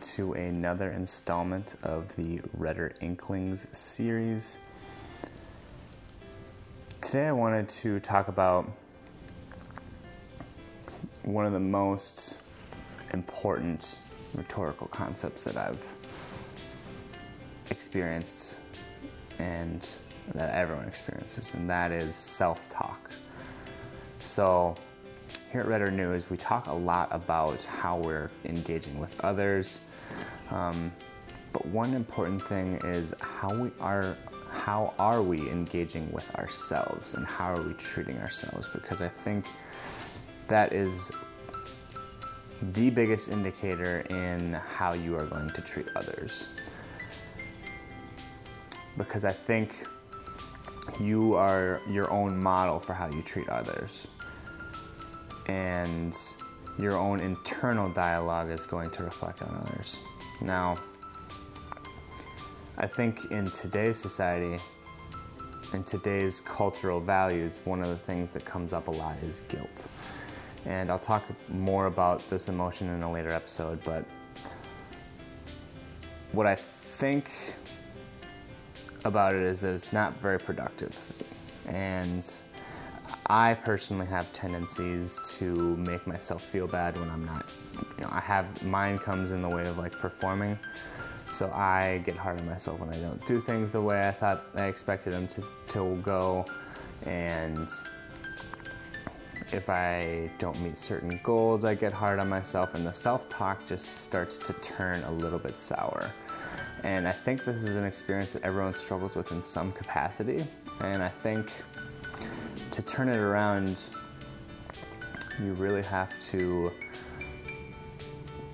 to another installment of the Rhetor Inklings series. Today I wanted to talk about one of the most important rhetorical concepts that I've experienced and that everyone experiences, and that is self talk. So, here at Rhetor News, we talk a lot about how we're engaging with others. Um, but one important thing is how we are how are we engaging with ourselves and how are we treating ourselves because I think that is the biggest indicator in how you are going to treat others. Because I think you are your own model for how you treat others and your own internal dialogue is going to reflect on others. Now, I think in today's society, in today's cultural values, one of the things that comes up a lot is guilt. And I'll talk more about this emotion in a later episode, but what I think about it is that it's not very productive. And I personally have tendencies to make myself feel bad when I'm not, you know, I have, mine comes in the way of like performing. So I get hard on myself when I don't do things the way I thought I expected them to, to go. And if I don't meet certain goals, I get hard on myself, and the self talk just starts to turn a little bit sour. And I think this is an experience that everyone struggles with in some capacity. And I think to turn it around, you really have to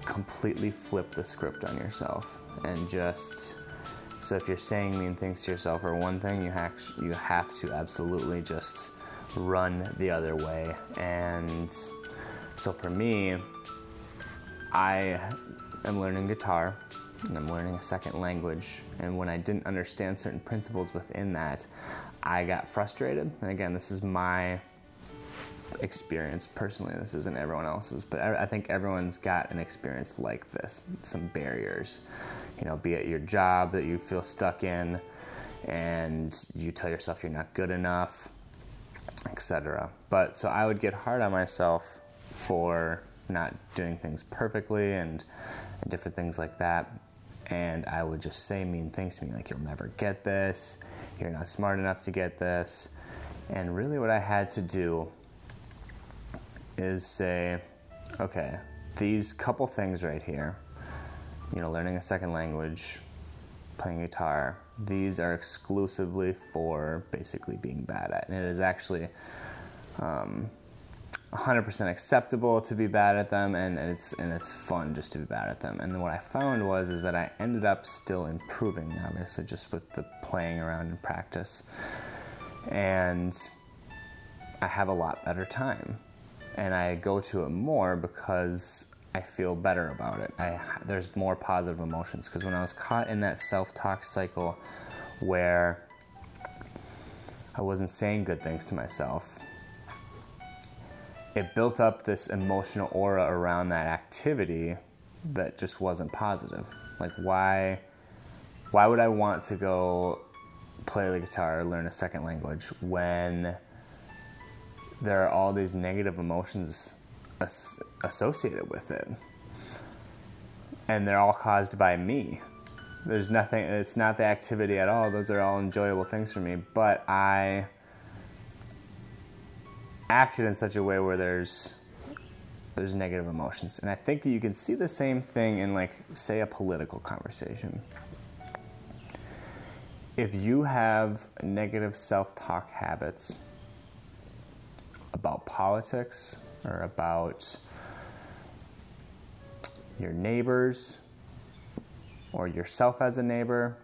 completely flip the script on yourself and just so if you're saying mean things to yourself or one thing you have you have to absolutely just run the other way. And so for me I am learning guitar and I'm learning a second language and when I didn't understand certain principles within that I got frustrated. And again, this is my experience personally. This isn't everyone else's, but I think everyone's got an experience like this. Some barriers, you know, be it your job that you feel stuck in, and you tell yourself you're not good enough, etc. But so I would get hard on myself for not doing things perfectly and, and different things like that and I would just say mean things to me like, you'll never get this, you're not smart enough to get this. And really, what I had to do is say, okay, these couple things right here, you know, learning a second language, playing guitar, these are exclusively for basically being bad at. And it is actually um, 100% acceptable to be bad at them and, it's and it's fun just to be bad at them. And then what i found was is that i ended up still improving obviously just with the playing around and practice. And i have a lot better time. And i go to it more because i feel better about it. I, there's more positive emotions. Because when i was caught in that self-talk cycle where i wasn't saying good things to myself it built up this emotional aura around that activity that just wasn't positive. Like why why would I want to go play the guitar or learn a second language when there are all these negative emotions as- associated with it? And they're all caused by me. There's nothing, it's not the activity at all. Those are all enjoyable things for me, but I acted in such a way where there's there's negative emotions. And I think that you can see the same thing in like say a political conversation. If you have negative self-talk habits about politics or about your neighbors or yourself as a neighbor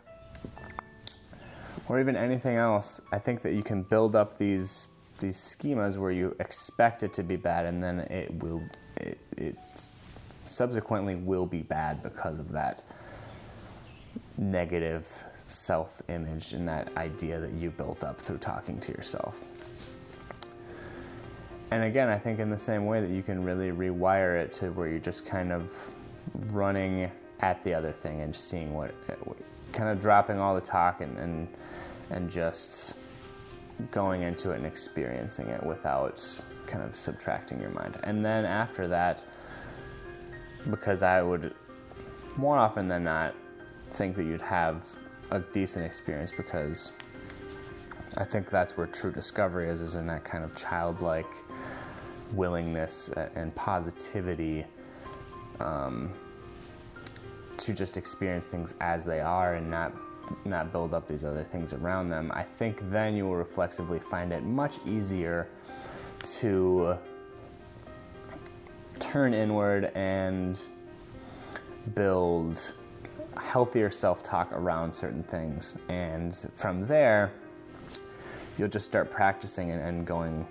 or even anything else, I think that you can build up these these schemas where you expect it to be bad and then it will it, it subsequently will be bad because of that negative self-image and that idea that you built up through talking to yourself. And again i think in the same way that you can really rewire it to where you're just kind of running at the other thing and seeing what, kind of dropping all the talk and, and, and just going into it and experiencing it without kind of subtracting your mind. And then after that, because I would more often than not think that you'd have a decent experience because I think that's where true discovery is, is in that kind of childlike willingness and positivity um, to just experience things as they are and not not build up these other things around them. I think then you will reflexively find it much easier to turn inward and build healthier self talk around certain things. And from there, you'll just start practicing and, and going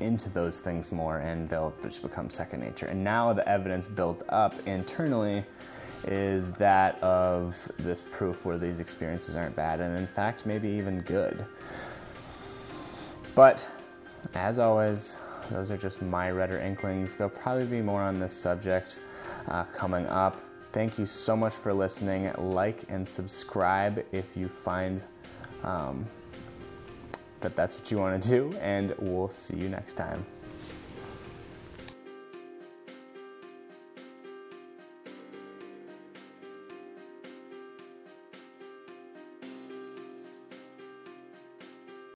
into those things more, and they'll just become second nature. And now the evidence built up internally is that of this proof where these experiences aren't bad, and in fact, maybe even good. But as always, those are just my rhetor inklings. There'll probably be more on this subject uh, coming up. Thank you so much for listening. Like and subscribe if you find um, that that's what you want to do, and we'll see you next time.